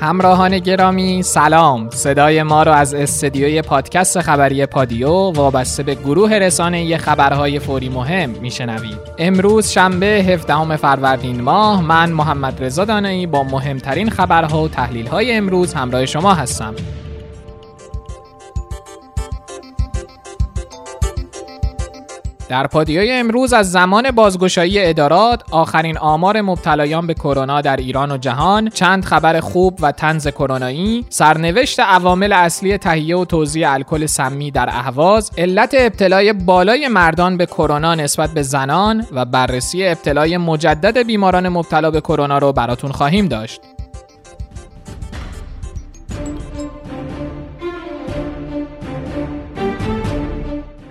همراهان گرامی سلام. صدای ما را از استدیوی پادکست خبری پادیو وابسته به گروه رسانه خبرهای فوری مهم میشنوید. امروز شنبه 17 فروردین ماه من محمد رضا دانایی با مهمترین خبرها و تحلیلهای امروز همراه شما هستم. در پادیای امروز از زمان بازگشایی ادارات، آخرین آمار مبتلایان به کرونا در ایران و جهان، چند خبر خوب و تنز کرونایی، سرنوشت عوامل اصلی تهیه و توزیع الکل سمی در اهواز، علت ابتلای بالای مردان به کرونا نسبت به زنان و بررسی ابتلای مجدد بیماران مبتلا به کرونا رو براتون خواهیم داشت.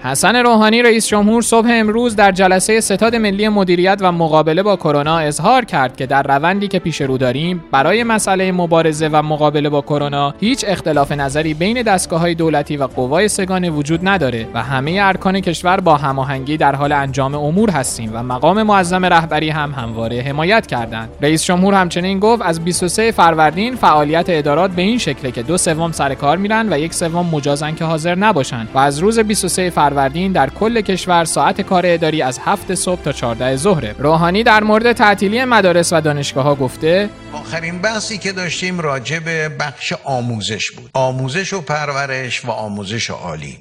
حسن روحانی رئیس جمهور صبح امروز در جلسه ستاد ملی مدیریت و مقابله با کرونا اظهار کرد که در روندی که پیش رو داریم برای مسئله مبارزه و مقابله با کرونا هیچ اختلاف نظری بین دستگاه های دولتی و قوای سگانه وجود نداره و همه ارکان کشور با هماهنگی در حال انجام امور هستیم و مقام معظم رهبری هم همواره حمایت کردند. رئیس جمهور همچنین گفت از 23 فروردین فعالیت ادارات به این شکله که دو سوم سر کار میرن و یک سوم مجازن که حاضر نباشند و از روز 23 فروردین فروردین در کل کشور ساعت کار اداری از هفت صبح تا 14 ظهره روحانی در مورد تعطیلی مدارس و دانشگاه ها گفته آخرین بحثی که داشتیم راجع به بخش آموزش بود. آموزش و پرورش و آموزش عالی.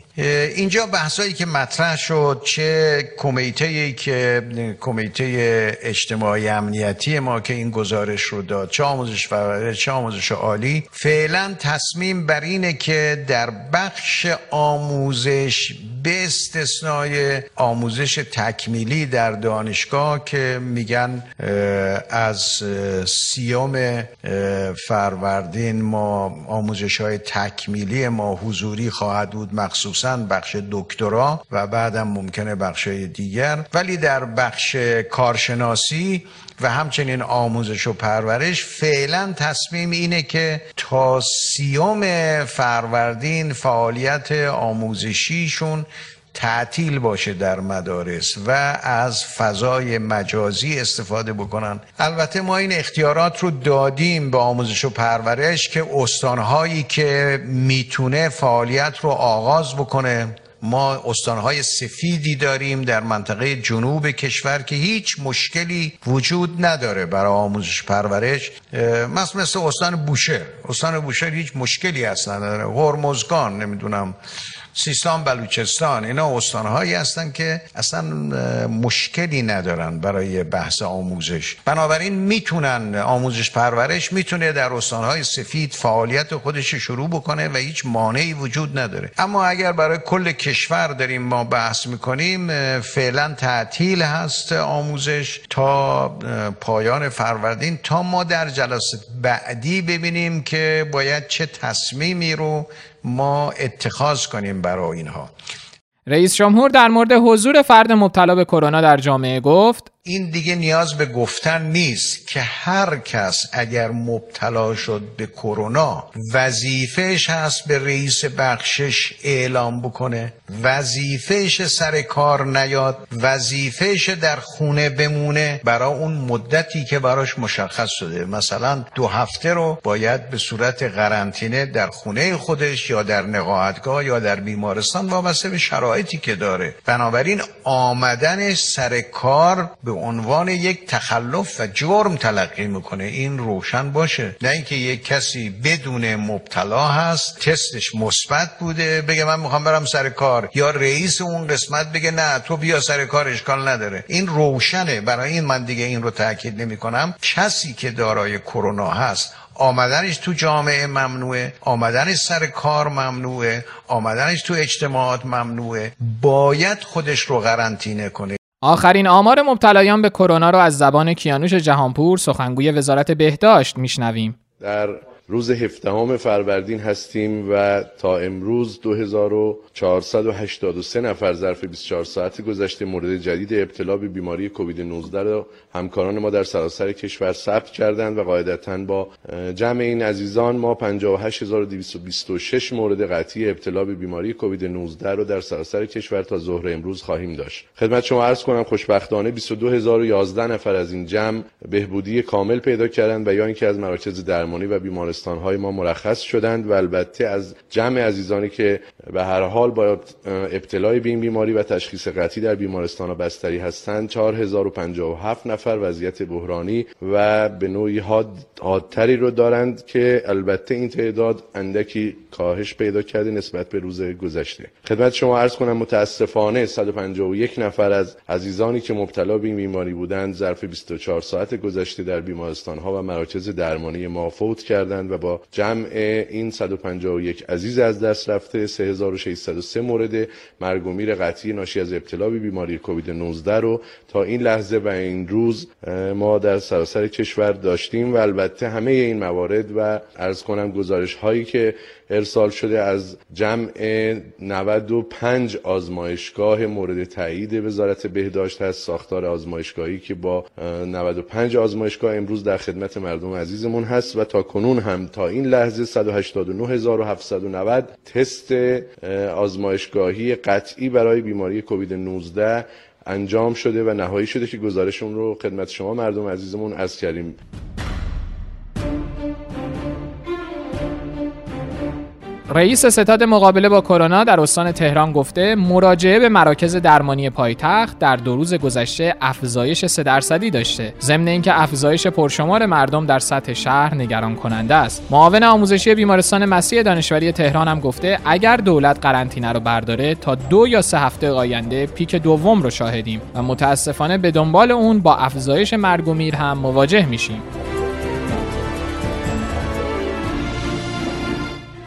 اینجا بحثایی که مطرح شد چه کمیته ای که کمیته اجتماعی امنیتی ما که این گزارش رو داد چه آموزش پرورش چه آموزش عالی. فعلا تصمیم بر اینه که در بخش آموزش به استثنای آموزش تکمیلی در دانشگاه که میگن از سیام فروردین ما آموزش های تکمیلی ما حضوری خواهد بود مخصوصا بخش دکترا و بعدم ممکنه بخش دیگر. ولی در بخش کارشناسی و همچنین آموزش و پرورش فعلا تصمیم اینه که تا سیوم فروردین فعالیت آموزشیشون تعطیل باشه در مدارس و از فضای مجازی استفاده بکنن. البته ما این اختیارات رو دادیم به آموزش و پرورش که استانهایی که می‌تونه فعالیت رو آغاز بکنه. ما استانهای سفیدی داریم در منطقه جنوب کشور که هیچ مشکلی وجود نداره برای آموزش پرورش. مثل مثل استان بوشهر. استان بوشهر هیچ مشکلی اصلا نداره. هرمزگان نمی‌دونم سیستان بلوچستان اینا استانهایی هستن که اصلا مشکلی ندارن برای بحث آموزش. بنابراین می‌تونن آموزش پرورش می‌تونه در استانهای سفید فعالیت خودش شروع بکنه و هیچ مانعی وجود نداره. اما اگر برای کل کشور داریم ما بحث می‌کنیم فعلا تعطیل هست آموزش تا پایان فروردین تا ما در جلسه بعدی ببینیم که باید چه تصمیمی رو ما اتخاذ کنیم برای اینها. رئیس جمهور در مورد حضور فرد مبتلا به کرونا در جامعه گفت این دیگه نیاز به گفتن نیست که هر کس اگر مبتلا شد به کرونا وظیفهش هست به رئیس بخشش اعلام بکنه وظیفهش سر کار نیاد وظیفهش در خونه بمونه برای اون مدتی که براش مشخص شده. مثلا دو هفته رو باید به صورت قرنطینه در خونه خودش یا در نقاهتگاه یا در بیمارستان وابسته به شرایطی که داره. بنابراین آمدنش سر کار به عنوان یک تخلف و جرم تلقی می‌کنه. این روشن باشه. نه اینکه یک کسی بدون مبتلا هست تستش مثبت بوده بگه من می‌خوام برم سر کار یا رئیس اون قسمت بگه نه تو بیا سر کار اشکال نداره. این روشنه. برای این من دیگه این رو تاکید نمی کنم کسی که دارای کرونا هست آمدنش تو جامعه ممنوعه آمدنش سر کار ممنوعه آمدنش تو اجتماعات ممنوعه باید خودش رو قرنطینه کنه. آخرین آمار مبتلایان به کرونا را از زبان کیانوش جهانپور سخنگوی وزارت بهداشت میشنویم. در روز 17 فروردین هستیم و تا امروز 2483 نفر ظرف 24 ساعت گذشته مورد جدید ابتلا به بیماری کووید 19 را همکاران ما در سراسر کشور ثبت کردند و قاعدتا با جمع این عزیزان ما 58226 مورد قطعی ابتلا به بیماری کووید 19 را در سراسر کشور تا ظهر امروز خواهیم داشت. خدمت شما عرض کنم خوشبختانه 22011 نفر از این جمع بهبودی کامل پیدا کردند و یا اینکه از مراکز درمانی و بیمارستان بیمارستان های ما مرخص شدند و البته از جمع عزیزانی که به هر حال با ابتلای به این بیماری و تشخیص قطعی در بیمارستان بستری هستند 4057 نفر وضعیت بحرانی و به نوعی حادتری رو دارند که البته این تعداد اندکی کاهش پیدا کرده نسبت به روز گذشته. خدمت شما عرض کنم متاسفانه 151 نفر از عزیزانی که مبتلا به این بیماری بودند ظرف 24 ساعت گذشته در بیمارستان ها و مراکز درمانی ما فوت کردند. و با جمع این 151 عزیز از دست رفته 3603 مورد مرگ و میر قطعی ناشی از ابتلا به بیماری کووید 19 رو تا این لحظه و این روز ما در سراسر کشور داشتیم و البته همه این موارد و ارز کنم گزارش هایی که ارسال شده از جمع 95 آزمایشگاه مورد تایید وزارت بهداشت هست ساختار آزمایشگاهی که با 95 آزمایشگاه امروز در خدمت مردم عزیزمون هست و تا کنون هم تا این لحظه 189790 تست آزمایشگاهی قطعی برای بیماری کووید 19 انجام شده و نهایی شده که گزارشون رو خدمت شما مردم عزیزمون از کردیم. رئیس ستاد مقابله با کرونا در استان تهران گفته مراجعه به مراکز درمانی پایتخت در دو روز گذشته افزایش 3 درصدی داشته. ضمن اینکه افزایش پرشمار مردم در سطح شهر نگران کننده است. معاون آموزشی بیمارستان مسیح دانشوری تهران هم گفته اگر دولت قرنطینه رو برداره تا دو یا سه هفته آینده پیک دوم رو شاهدیم. و متاسفانه به دنبال اون با افزایش مرگ و میر هم مواجه میشیم.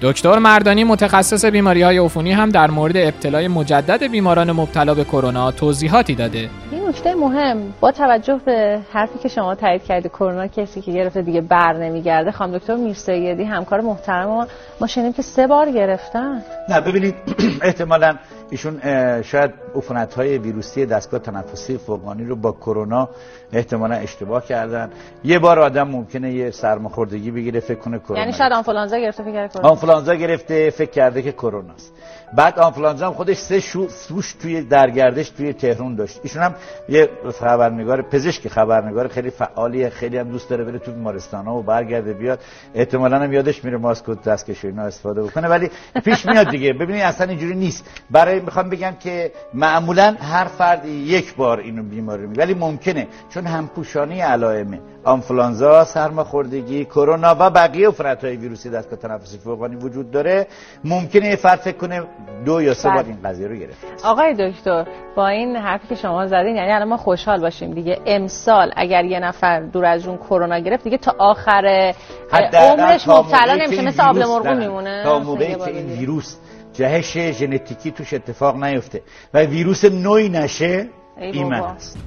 دکتر مردانی متخصص بیماری های عفونی هم در مورد ابتلای مجدد بیماران مبتلا به کرونا توضیحاتی داده. نکته مهم. با توجه به حرفی که شما تایید کردی کرونا کسی که گرفته دیگه بر نمیگرده خانم دکتر می‌رسیدی همکار محترم ما. ما شنیدیم که سه بار گرفتن. نه ببینید احتمالاً ایشون شاید عفونت های ویروسی دستگاه تنفسی فوقانی رو با کرونا احتمالا اشتباه کردن. یه بار آدم ممکنه یه سرماخوردگی بگیره فکر کنه کرونا یعنی شاید آنفولانزا گرفته فکر کرونا. آنفولانزا گرفته فکر کرده که کرونا است. بعد آنفولانزا هم خودش سه شو سوش توی درگردش توی تهرون داشت. ایشون هم یه خبرنگار پزشک خبرنگار خیلی فعالیه خیلی هم دوست داره بره تو بیمارستان و برگرده بیاد. احتمالاً هم یادش میره ماسک و دستکش اینا استفاده بکنه ولی پیش میاد دیگه. ببینید اصلا اینجوری نیست. برای می‌خوام بگم که معمولا هر فردی یک بار اینو بیماری می ولی ممکنه چون همپوشانی علائم آنفولانزا سرماخوردگی کرونا و بقیه های ویروسی دستگاه تنفسی فوقانی وجود داره. ممکنه یه فرد فکر کنه دو یا سه بار بله. این قضیه رو گرفت آقای دکتر با این حرفی که شما زدین یعنی الان ما خوشحال باشیم. دیگه امسال اگر یه نفر دور از اون کرونا گرفت دیگه تا آخر عمرش مبتلا نمیشه مثل آبل مرغ میمونه. تا موقعی که این ویروس جهش ژنتیکی توش اتفاق نیفته و ویروس نوعی نشه ایمن است.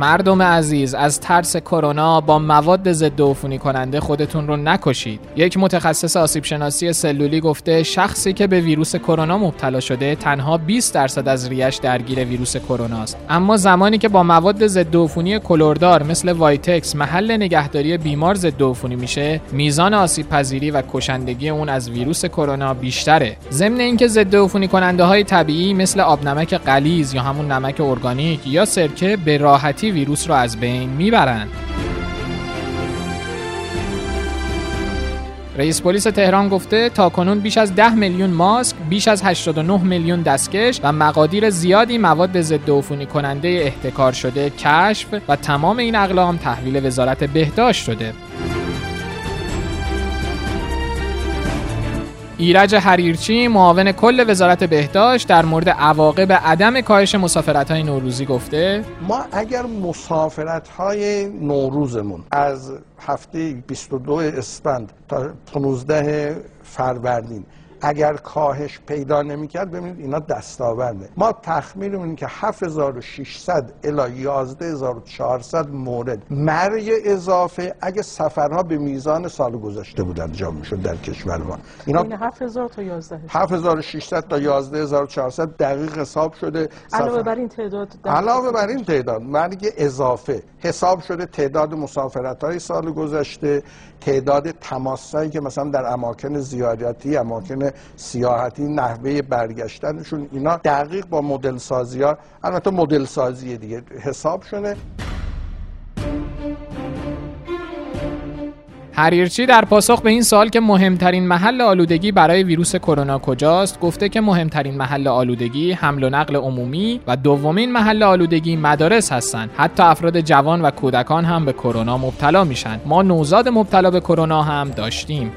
مردم عزیز از ترس کرونا با مواد ضد عفونی کننده خودتون رو نکشید. یک متخصص آسیب شناسی سلولی گفته شخصی که به ویروس کرونا مبتلا شده تنها 20 درصد از ریه‌ش درگیر ویروس کرونا است. اما زمانی که با مواد ضد عفونی کلوردار مثل وایتکس محل نگهداری بیمار ضد عفونی میشه میزان آسیب پذیری و کشندگی اون از ویروس کرونا بیشتره. ضمن اینکه ضد عفونی کننده های طبیعی مثل آب نمک غلیظ یا همون نمک ارگانیک یا سرکه به راحتی ویروس رو از بین می‌برند. رئیس پلیس تهران گفته تا کنون بیش از 10 میلیون ماسک، بیش از 89 میلیون دستکش و مقادیر زیادی مواد ضد عفونی کننده احتکار شده کشف و تمام این اقلام تحویل وزارت بهداشت شده. ایرج حریرچی معاون کل وزارت بهداشت در مورد عواقب عدم کاهش مسافرت های نوروزی گفته. ما اگر مسافرت های نوروزمون از هفته 22 اسفند تا 15 فروردین اگر کاهش پیدا نمی‌کرد ببینید اینا دستاورده. ما تخمین این که 7600 الی 11400 مورد مرگ اضافه اگه سفرها به میزان سال گذشته بود انجام می‌شد در کشور ما. اینا 7000 تا 11 7600 تا 11400 دقیق حساب شده. علاوه بر این تعداد علاوه بر این تعداد مرگ اضافه. حساب شده تعداد مسافرت های سال گذشته تعداد تماسایی که مثلا در اماکن زیارتی اماکن سیاحتی نحوه برگشتنشون اینا دقیق با مدل سازی ها البته مدل سازی دیگه حساب شده. حریرچی در پاسخ به این سوال که مهمترین محل آلودگی برای ویروس کرونا کجاست گفته که مهمترین محل آلودگی حمل و نقل عمومی و دومین محل آلودگی مدارس هستند. حتی افراد جوان و کودکان هم به کرونا مبتلا میشن. ما نوزاد مبتلا به کرونا هم داشتیم.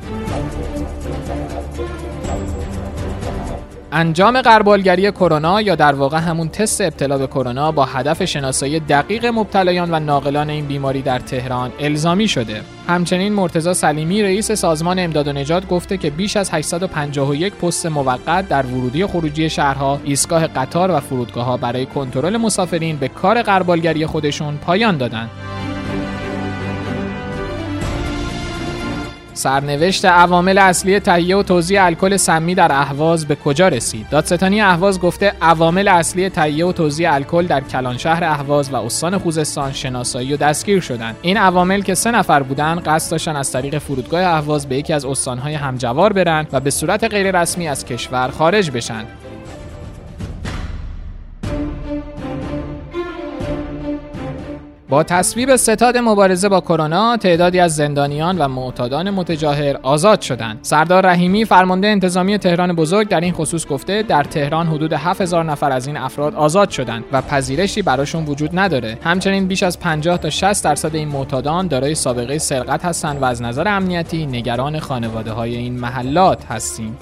انجام قربالگری کرونا یا در واقع همون تست ابتلا به کرونا با هدف شناسایی دقیق مبتلایان و ناقلان این بیماری در تهران الزامی شده. همچنین مرتزا سلیمی رئیس سازمان امداد و نجات گفته که بیش از 851 پست موقت در ورودی و خروجی شهرها، ایستگاه قطار و فرودگاه ها برای کنترل مسافرین به کار قربالگری خودشون پایان دادند. سرنوشت عوامل اصلی تهیه و توزیع الکل سمی در اهواز به کجا رسید؟ دادستانی اهواز گفته عوامل اصلی تهیه و توزیع الکل در کلان شهر اهواز و استان خوزستان شناسایی و دستگیر شدند. این عوامل که سه نفر بودند قصد داشتن از طریق فرودگاه اهواز به یکی از استانهای همجوار برند و به صورت غیررسمی از کشور خارج بشن. با تصویب ستاد مبارزه با کرونا تعدادی از زندانیان و معتادان متجاهر آزاد شدند. سردار رحیمی فرمانده انتظامی تهران بزرگ در این خصوص گفته در تهران حدود 7000 نفر از این افراد آزاد شدند و پذیرشی براشون وجود نداره. همچنین بیش از 50 تا 60 درصد این معتادان دارای سابقه سرقت هستند و از نظر امنیتی نگران خانواده های این محلات هستیم.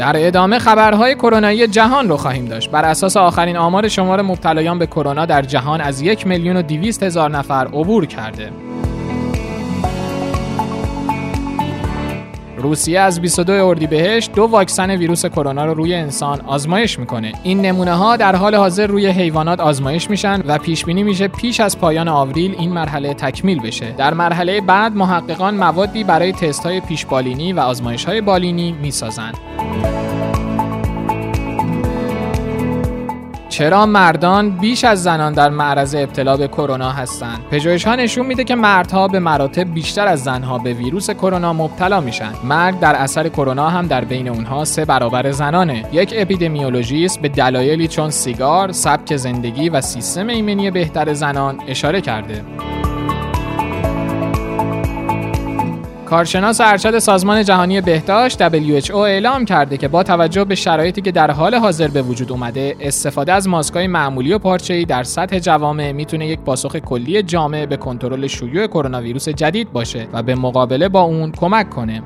در ادامه خبرهای کرونایی جهان رو خواهیم داشت. بر اساس آخرین آمار شمار مبتلایان به کرونا در جهان از یک میلیون و هزار نفر عبور کرده. روسیه از 22 اردیبهشت دو واکسن ویروس کرونا رو روی انسان آزمایش می‌کنه. این نمونه ها در حال حاضر روی حیوانات آزمایش میشن و پیش بینی میشه پیش از پایان آوریل این مرحله تکمیل بشه. در مرحله بعد محققان موادی برای تست های پیش بالینی و آزمایش های بالینی می‌سازند. چرا مردان بیش از زنان در معرض ابتلا به کرونا هستند؟ پژوهش‌ها نشون میده که مردها به مراتب بیشتر از زنها به ویروس کرونا مبتلا میشن. مرگ در اثر کرونا هم در بین اونها سه برابر زنانه. یک اپیدمیولوژیست به دلایلی چون سیگار، سبک زندگی و سیستم ایمنی بهتر زنان اشاره کرده. کارشناس ارشد سازمان جهانی بهداشت WHO اعلام کرده که با توجه به شرایطی که در حال حاضر به وجود اومده استفاده از ماسک‌های معمولی و پارچه‌ای در سطح جوامع می‌تونه یک پاسخ کلی جامع به کنترل شیوع کرونا ویروس جدید باشه و به مقابله با اون کمک کنه.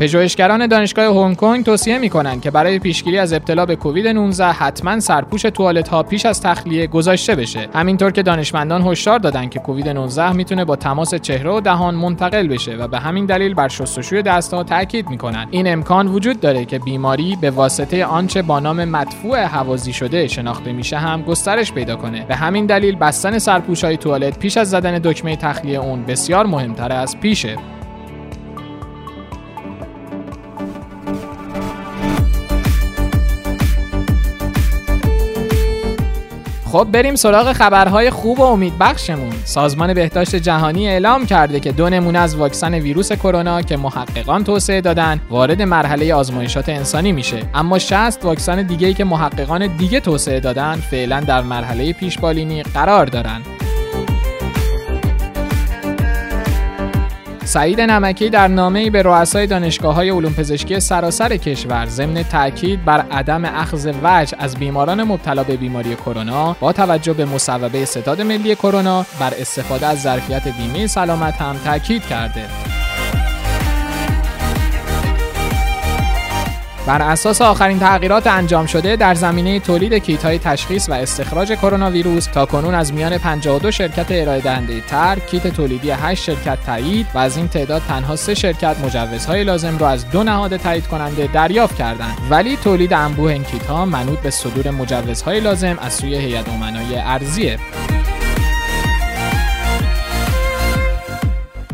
پژوهشگران دانشگاه هنگ کنگ توصیه می‌کنند که برای پیشگیری از ابتلا به کووید 19 حتما سرپوش توالت ها پیش از تخلیه گذاشته بشه. همینطور که دانشمندان هشدار دادند که کووید 19 می‌تونه با تماس چهره و دهان منتقل بشه و به همین دلیل بر شستشوی دستها تاکید می‌کنند. این امکان وجود داره که بیماری به واسطه آنچه با نام مدفوع حوازی شده شناخته میشه هم گسترش پیدا کنه. به همین دلیل بستن سرپوش های توالت پیش از زدن دکمه تخلیه اون بسیار مهمتر از پیشه. خب بریم سراغ خبرهای خوب و امیدبخشمون. سازمان بهداشت جهانی اعلام کرده که دو نمونه از واکسن ویروس کرونا که محققان توسعه دادن وارد مرحله آزمایشات انسانی میشه. اما 60 واکسن دیگه که محققان دیگه توسعه دادن فعلا در مرحله پیشبالینی قرار دارن. سعید نمکی در نامه‌ای به رؤسای دانشگاه‌های علوم پزشکی سراسر کشور ضمن تاکید بر عدم اخذ وجه از بیماران مبتلا به بیماری کرونا با توجه به مصوبه ستاد ملی کرونا بر استفاده از ظرفیت بیمه سلامت هم تاکید کرده. بر اساس آخرین تغییرات انجام شده در زمینه تولید کیت های تشخیص و استخراج کرونا ویروس تا کنون از میان 52 شرکت ارائه دهنده طرح کیت تولیدی 8 شرکت تایید و از این تعداد تنها 3 شرکت مجوزهای لازم را از دو نهاد تایید کننده دریافت کردند. ولی تولید انبوه این کیت ها منوط به صدور مجوزهای لازم از سوی هیئت امنای ارزی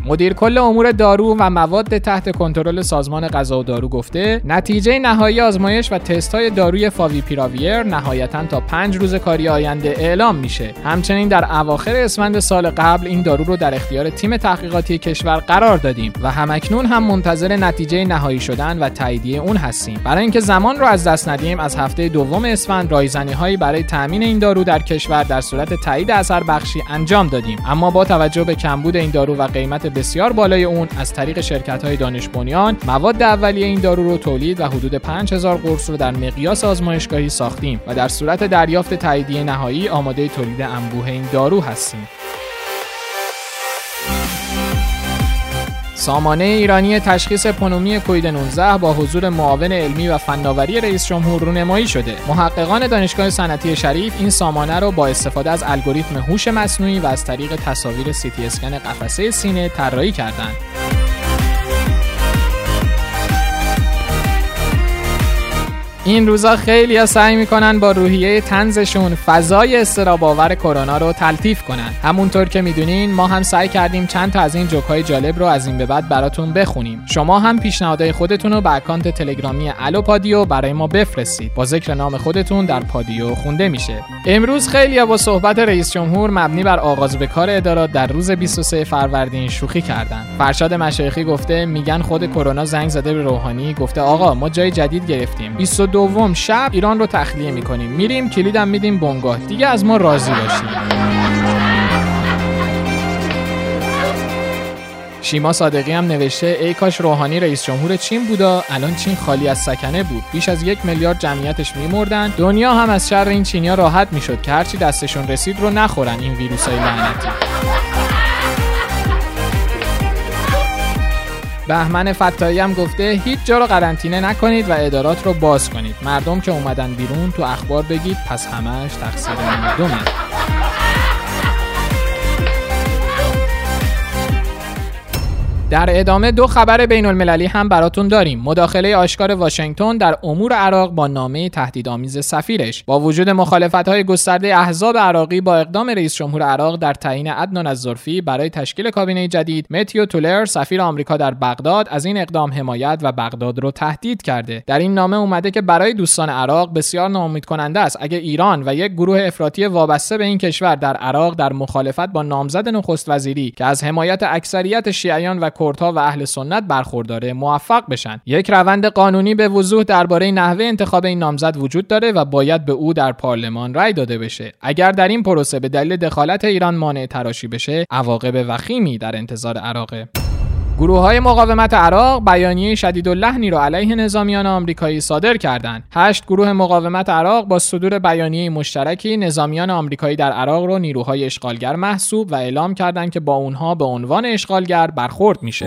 مدیر کل امور دارو و مواد تحت کنترل سازمان غذا و دارو گفته نتیجه نهایی آزمایش و تست های داروی فاویپیراویر نهایتا تا پنج روز کاری آینده اعلام میشه. همچنین در اواخر اسفند سال قبل این دارو رو در اختیار تیم تحقیقاتی کشور قرار دادیم و همکنون هم منتظر نتیجه نهایی شدن و تاییدیه اون هستیم. برای اینکه زمان رو از دست ندیم از هفته دوم اسفند رایزنی هایی برای تامین این دارو در کشور در صورت تایید اثر بخشی انجام دادیم. اما با توجه به کمبود این دارو و قیمت بسیار بالای اون از طریق شرکت های دانش بنیان مواد اولیه این دارو رو تولید و حدود 5000 قرص رو در مقیاس آزمایشگاهی ساختیم و در صورت دریافت تاییدیه نهایی آماده تولید انبوه این دارو هستیم. سامانه ایرانی تشخیص پنومونی کووید 19 با حضور معاون علمی و فناوری رئیس جمهور رونمایی شده. محققان دانشگاه صنعتی شریف این سامانه را با استفاده از الگوریتم هوش مصنوعی و از طریق تصاویر سیتی اسکن قفسه سینه طراحی کردند. این روزا خیلی ها سعی می‌کنن با روحیه تنزشون فضای استرس‌آور کرونا رو تلطیف کنن. همونطور که می‌دونین ما هم سعی کردیم چند تا از این جوک جالب رو از این به بعد براتون بخونیم. شما هم پیشنهادهای خودتون رو به اکانت تلگرامی الو پادیو برای ما بفرستید. با ذکر نام خودتون در پادیو خونده میشه. امروز خیلی با صحبت رئیس جمهور مبنی بر آغاز به کار ادارات در روز 23 فروردین شوخی کردن فرشاد مشایخی گفته میگن خود کرونا زنگ زده به روحانی گفته آقا ما جای جدید گرفتیم. دوم شب ایران رو تخلیه می‌کنیم. میریم کلیدم میدیم بنگاه. دیگه از ما راضی باشیم شیما صادقی هم نوشته ای کاش روحانی رئیس جمهور چین بودا الان چین خالی از سکنه بود. بیش از یک میلیارد جمعیتش میمردن. دنیا هم از شر این چینیا راحت می‌شد که هرچی دستشون رسید رو نخورن این ویروس های لعنتی. بهمن فتایی هم گفته هیچ جا رو قرنطینه نکنید و ادارات رو باز کنید. مردم که اومدن بیرون تو اخبار بگید پس همش تقصیر مردمه. در ادامه دو خبر بین المللی هم براتون داریم. مداخله آشکار واشنگتن در امور عراق با نامه تهدیدآمیز سفیرش. با وجود مخالفت های گسترده احزاب عراقی با اقدام رئیس جمهور عراق در تعیین عدنان الظرفی برای تشکیل کابینه جدید متیو تولر سفیر آمریکا در بغداد از این اقدام حمایت و بغداد رو تهدید کرده. در این نامه اومده که برای دوستان عراق بسیار ناامید کننده است. اگر ایران و یک گروه افراطی وابسته به این کشور در عراق در مخالفت با نامزد نخست وزیری که از حمایت اکثریت شیعیان و کردها و اهل سنت برخورداره موفق بشن. یک روند قانونی به وضوح درباره نحوه انتخاب این نامزد وجود داره و باید به او در پارلمان رأی داده بشه. اگر در این پروسه به دلیل دخالت ایران مانع تراشی بشه عواقب وخیمی در انتظار عراقه. گروه های مقاومت عراق بیانیه شدید و لحنی را علیه نظامیان آمریکایی صادر کردند. هشت گروه مقاومت عراق با صدور بیانیه مشترکی نظامیان آمریکایی در عراق را نیروهای اشغالگر محسوب و اعلام کردند که با اونها به عنوان اشغالگر برخورد میشه.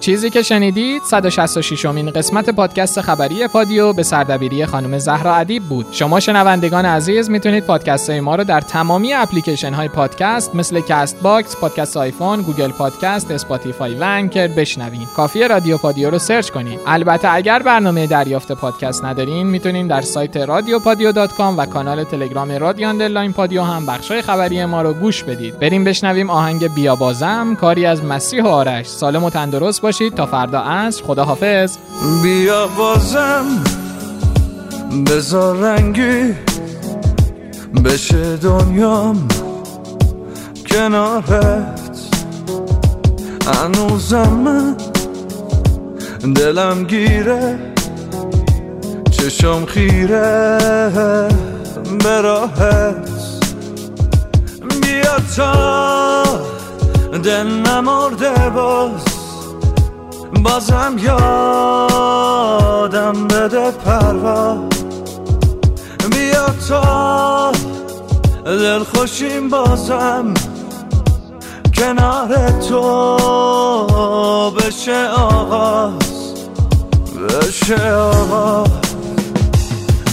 چیزی که شنیدید 166 امین قسمت پادکست خبری پادیو به سردبیری خانم زهرا ادیب بود. شما شنوندگان عزیز می‌تونید پادکست های ما رو در تمامی اپلیکیشن های پادکست مثل Castbox، پادکست آیفون، Google Podcast، Spotify و Anchor بشنوین کافی رادیو پادیو رو سرچ کنید. البته اگر برنامه دریافت پادکست ندارین می‌تونید در سایت com و کانال تلگرام رادیو underline پادیو هم بخشای خبری ما رو گوش بدید. بریم بشنویم آهنگ بیا بازم کاری از مسیح و آرش. سالم و باشید. تا فردا عصر خدا حافظ بیا بازم. بزار رنگی بشه دنیام. کنارت. هنوزم من دلم گیره. چشم خیره. براهت بیا تا دل نمرده باز. بازم یادم بده پروا. بیا تا دل خوشیم بازم. کنار تو بشه آغاز بشه آغاز.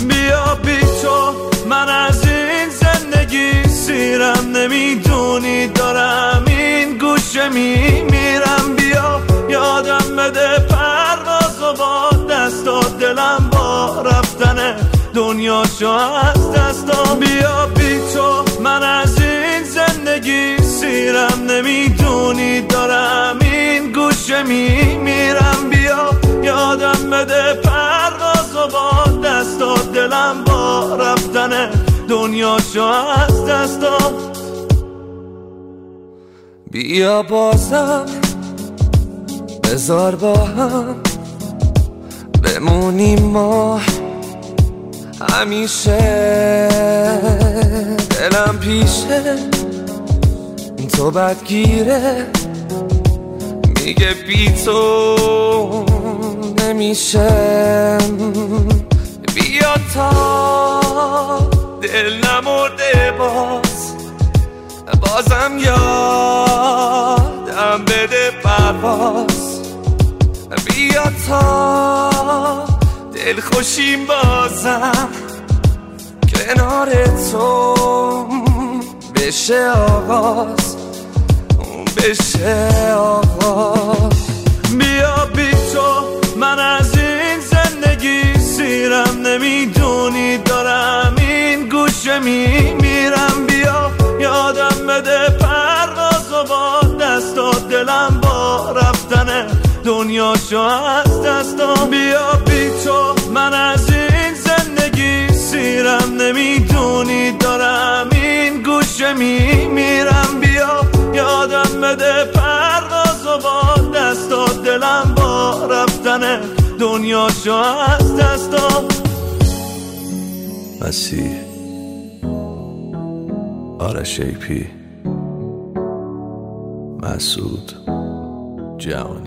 بیا بی تو من از این زندگی سیرم. نمی‌دونی دارم این گوشه میمیرم یادم بده پرواز و با دست و دلم با رفتنه دنیاشو از دستم بیا بی تو. من از این زندگی سیرم نمی‌دونی. دارم این گوشه میمیرم. بیا یادم بده پرواز و با دست دلم با رفتن دنیاشو از دستم بیا بازم بزار با هم بمونیم ما. همیشه دلم پیشه. تو بدگیره. میگه بی تو نمیشه بیا تا دل نمرده باز. بازم یادم بده پرواز. بیا تا دل خوشیم بازم کنار تو. بشه آغاز بشه آغاز بیا بی تو من از این زندگی سیرم. نمی‌دونی دارم این گوشه میمیرم دنیاشو از دستم بیا بی تو. من از این زندگی سیرم نمی‌دونی. دارم این گوشه میمیرم. بیا یادم بده پرواز و با دست دلم با رفتن دنیاشو از دستم مسیح. آرش ایپی مسعود جهانی